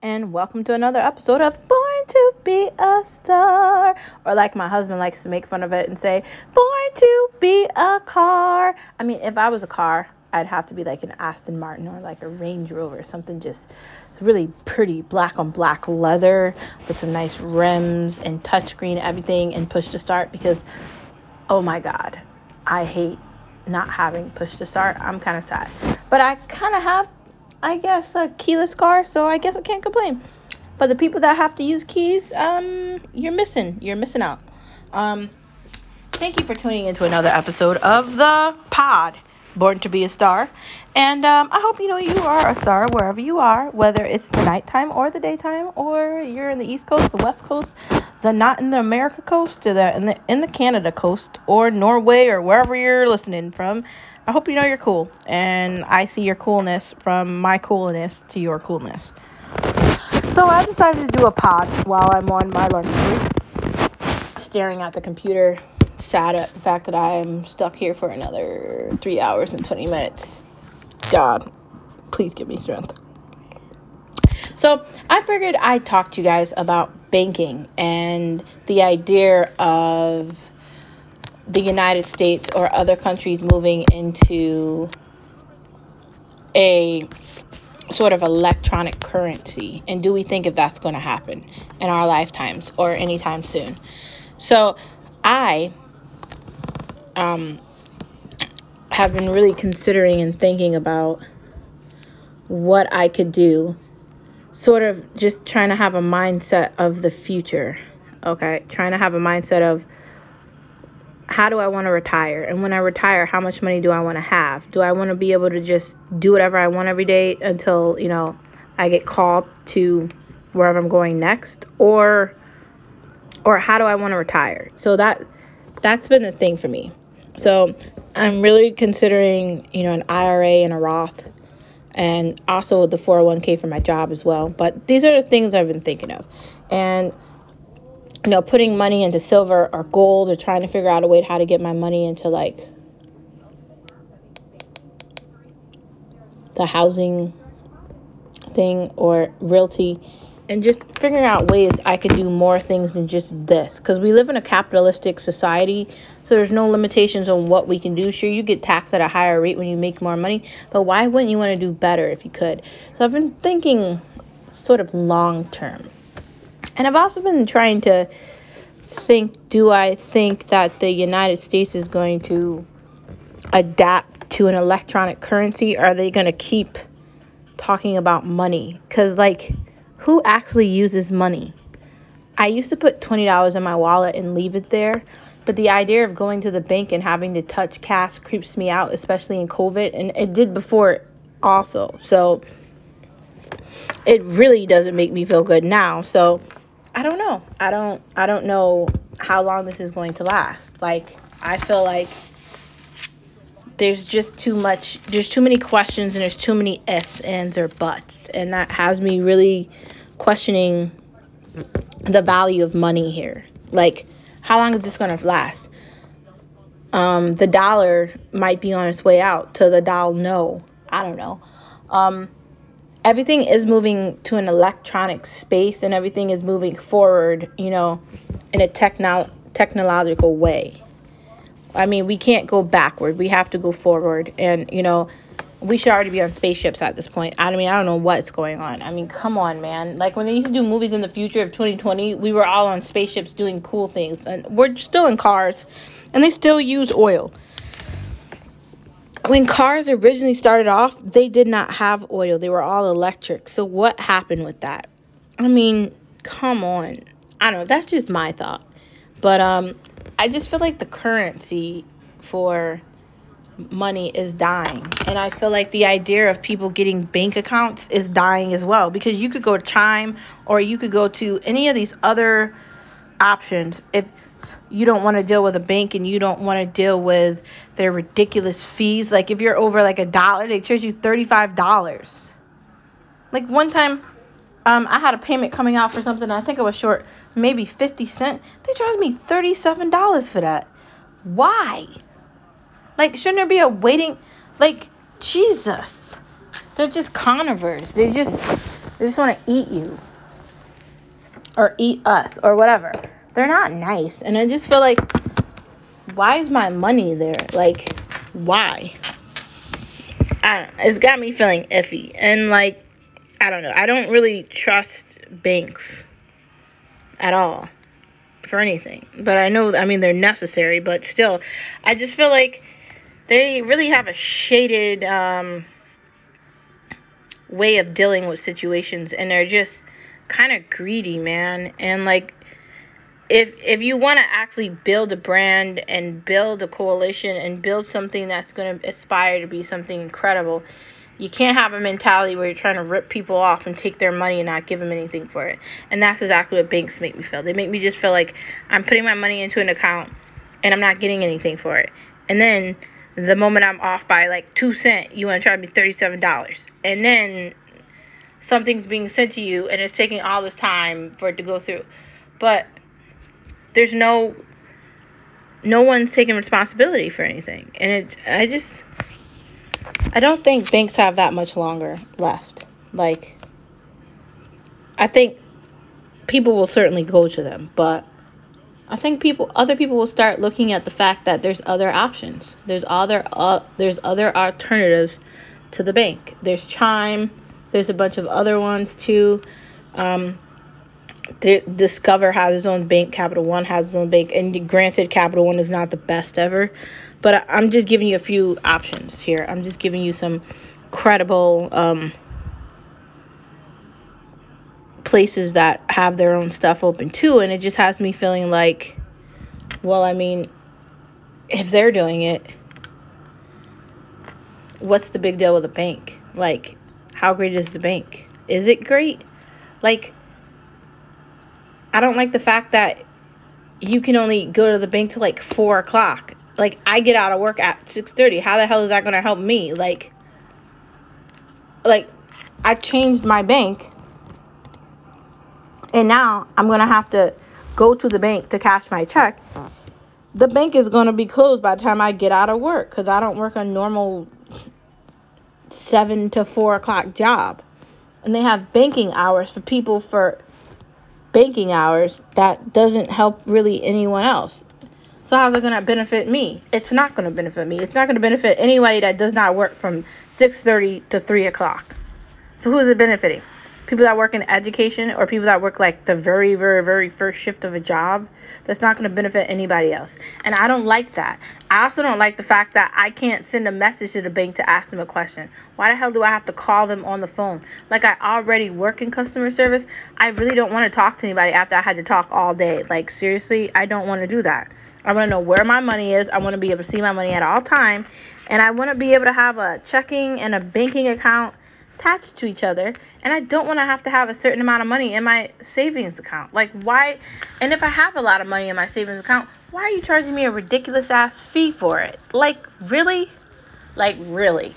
And welcome to another episode of Born to Be a Star. Or, like my husband likes to make fun of it and say, Born to Be a Car. I mean, if I was a car, I'd have to be like an Aston Martin or like a Range Rover, something just really pretty black on black leather with some nice rims and touchscreen, everything, and push to start because, oh my God, I hate not having push to start. I'm kind of sad. But I kind of have I guess, a keyless car, so I guess I can't complain. But the people that have to use keys, um, you're missing. You're missing out. Um, thank you for tuning into another episode of the pod, Born to Be a Star. And um, I hope you know you are a star wherever you are, whether it's the nighttime or the daytime, or you're in the East Coast, the West Coast, the not in the America coast, or the in the in the Canada coast, or Norway, or wherever you're listening from. I hope you know you're cool, and I see your coolness from my coolness to your coolness. So I decided to do a pod while I'm on my lunch break, staring at the computer, sad at the fact that I'm stuck here for another three hours and 20 minutes. God, please give me strength. So I figured I'd talk to you guys about banking and the idea of the United States or other countries moving into a sort of electronic currency? And do we think if that's going to happen in our lifetimes or anytime soon? So i um, have been really considering and thinking about what i could do sort of just trying to have a mindset of the future okay? Trying to have a mindset of how do I want to retire? And when I retire, how much money do I want to have? Do I want to be able to just do whatever I want every day until, you know, I get called to wherever I'm going next or or how do I want to retire? So that that's been the thing for me. So I'm really considering, you know, an IRA and a Roth and also the 401k for my job as well. But these are the things I've been thinking of. And you know, putting money into silver or gold or trying to figure out a way how to get my money into like the housing thing or realty and just figuring out ways I could do more things than just this. Because we live in a capitalistic society so there's no limitations on what we can do. Sure you get taxed at a higher rate when you make more money but why wouldn't you want to do better if you could? So I've been thinking sort of long term and I've also been trying to think do I think that the United States is going to adapt to an electronic currency? Or are they going to keep talking about money? Because, like, who actually uses money? I used to put $20 in my wallet and leave it there. But the idea of going to the bank and having to touch cash creeps me out, especially in COVID. And it did before also. So it really doesn't make me feel good now. So I don't know. I don't I don't know how long this is going to last. Like I feel like there's just too much there's too many questions and there's too many ifs, ands or buts. And that has me really questioning the value of money here. Like how long is this going to last? Um, the dollar might be on its way out to the dollar no. I don't know. Um, everything is moving to an electronic space and everything is moving forward, you know, in a techno- technological way. I mean, we can't go backward. We have to go forward. And, you know, we should already be on spaceships at this point. I mean, I don't know what's going on. I mean, come on, man. Like when they used to do movies in the future of 2020, we were all on spaceships doing cool things. And we're still in cars and they still use oil when cars originally started off, they did not have oil. They were all electric. So what happened with that? I mean, come on. I don't know. That's just my thought. But um I just feel like the currency for money is dying. And I feel like the idea of people getting bank accounts is dying as well because you could go to Chime or you could go to any of these other options if you don't want to deal with a bank and you don't want to deal with their ridiculous fees. Like if you're over like a dollar, they charge you $35. Like one time um, I had a payment coming out for something, I think it was short, maybe 50 cent. They charged me $37 for that. Why? Like shouldn't there be a waiting like Jesus. They're just carnivores. They just They just want to eat you or eat us or whatever. They're not nice. And I just feel like, why is my money there? Like, why? I. It's got me feeling iffy. And like, I don't know. I don't really trust banks at all for anything. But I know, I mean, they're necessary, but still, I just feel like they really have a shaded um, way of dealing with situations, and they're just kind of greedy, man. And like, if if you want to actually build a brand and build a coalition and build something that's going to aspire to be something incredible, you can't have a mentality where you're trying to rip people off and take their money and not give them anything for it. And that's exactly what banks make me feel. They make me just feel like I'm putting my money into an account and I'm not getting anything for it. And then the moment I'm off by like two cent, you want to charge me thirty-seven dollars. And then something's being sent to you and it's taking all this time for it to go through. But there's no no one's taking responsibility for anything. And it I just I don't think banks have that much longer left. Like, I think people will certainly go to them, but I think people, other people will start looking at the fact that there's other options. There's other, uh, there's other alternatives to the bank. There's Chime. There's a bunch of other ones too. Um, Discover has its own bank. Capital One has its own bank. And granted, Capital One is not the best ever, but I'm just giving you a few options here. I'm just giving you some credible um, places that have their own stuff open too. And it just has me feeling like, well, I mean, if they're doing it, what's the big deal with a bank? Like, how great is the bank? Is it great? Like, I don't like the fact that you can only go to the bank till like four o'clock like I get out of work at 6:30. How the hell is that to help me? Like like I changed my bank and now I'm to have to go to the bank to cash my check. The bank is to be closed by the time I get out of work cuz I don't work a normal 7 to 4 o'clock job. And they have banking hours for people for banking hours that doesn't help really anyone else. So how's it going to benefit me? It's not going to benefit me. It's not going to benefit anybody that does not work from 6:30 to 3 o'clock. So who is it benefiting? People that work in education or people that work like the very, very, very first shift of a job. That's not going to benefit anybody else. And I don't like that. I also don't like the fact that I can't send a message to the bank to ask them a question. Why the hell do I have to call them on the phone? Like I already work in customer service. I really don't want to talk to anybody after I had to talk all day. Like seriously, I don't want to do that. I want to know where my money is. I want to be able to see my money at all time, and I want to be able to have a checking and a banking account attached to each other, and I don't want to have to have a certain amount of money in my savings account. Like why? And if I have a lot of money in my savings account, why are you charging me a ridiculous ass fee for it? Like really? Like really?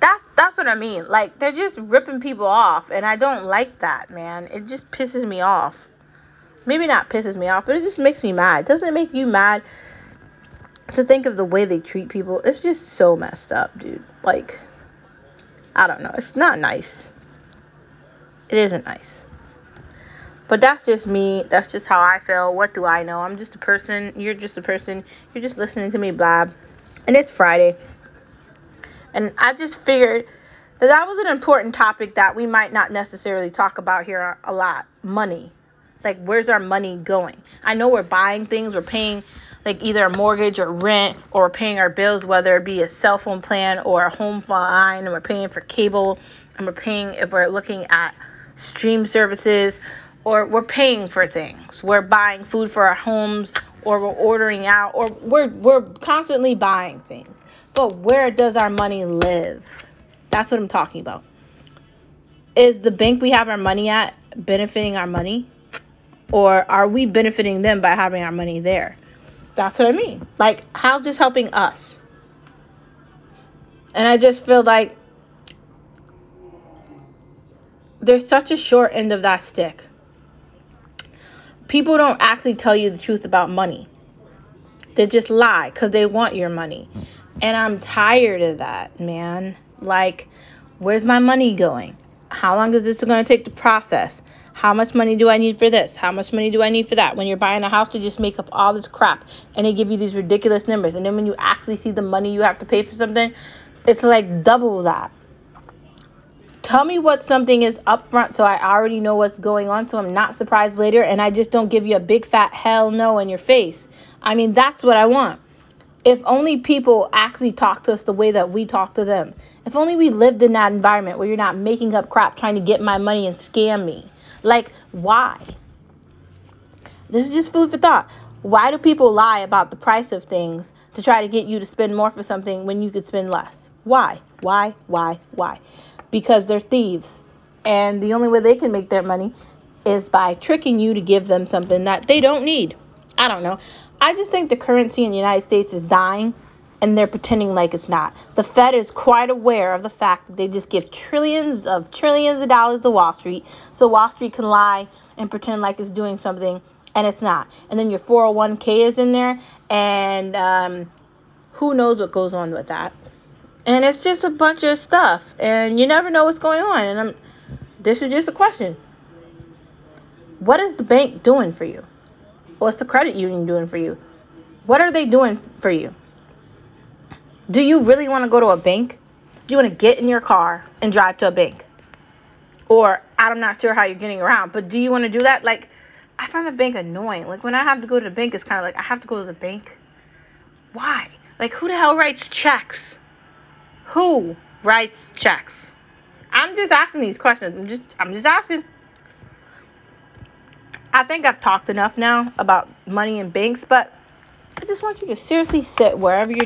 That's that's what I mean. Like they're just ripping people off, and I don't like that, man. It just pisses me off maybe not pisses me off, but it just makes me mad. Doesn't it make you mad to think of the way they treat people? It's just so messed up, dude. Like, I don't know. It's not nice. It isn't nice. But that's just me. That's just how I feel. What do I know? I'm just a person. You're just a person. You're just listening to me blab. And it's Friday. And I just figured that that was an important topic that we might not necessarily talk about here a lot money like, where's our money going? I know we're buying things, we're paying like either a mortgage or rent, or paying our bills, whether it be a cell phone plan or a home line, and we're paying for cable, and we're paying if we're looking at stream services, or we're paying for things. We're buying food for our homes, or we're ordering out, or we're we're constantly buying things. But where does our money live? That's what I'm talking about. Is the bank we have our money at benefiting our money? Or are we benefiting them by having our money there? That's what I mean. Like, how's this helping us? And I just feel like there's such a short end of that stick. People don't actually tell you the truth about money. They just lie because they want your money. Hmm. And I'm tired of that, man. Like, where's my money going? How long is this going to take to process? How much money do I need for this? How much money do I need for that? When you're buying a house, they just make up all this crap and they give you these ridiculous numbers. And then when you actually see the money you have to pay for something, it's like double that. Tell me what something is upfront so I already know what's going on so I'm not surprised later and I just don't give you a big fat hell no in your face. I mean, that's what I want. If only people actually talk to us the way that we talk to them. If only we lived in that environment where you're not making up crap trying to get my money and scam me. Like, why? This is just food for thought. Why do people lie about the price of things to try to get you to spend more for something when you could spend less? Why? Why? Why? Why? Because they're thieves. And the only way they can make their money is by tricking you to give them something that they don't need. I don't know. I just think the currency in the United States is dying and they're pretending like it's not. The Fed is quite aware of the fact that they just give trillions of trillions of dollars to Wall Street so Wall Street can lie and pretend like it's doing something and it's not. And then your 401k is in there and um, who knows what goes on with that. And it's just a bunch of stuff and you never know what's going on. And I'm, this is just a question. What is the bank doing for you? What's the credit union doing for you? What are they doing for you? Do you really want to go to a bank? Do you want to get in your car and drive to a bank? Or I'm not sure how you're getting around, but do you want to do that? Like, I find the bank annoying. Like, when I have to go to the bank, it's kind of like I have to go to the bank. Why? Like, who the hell writes checks? Who writes checks? I'm just asking these questions. I'm just, I'm just asking. I think I've talked enough now about money and banks, but I just want you to seriously sit wherever you're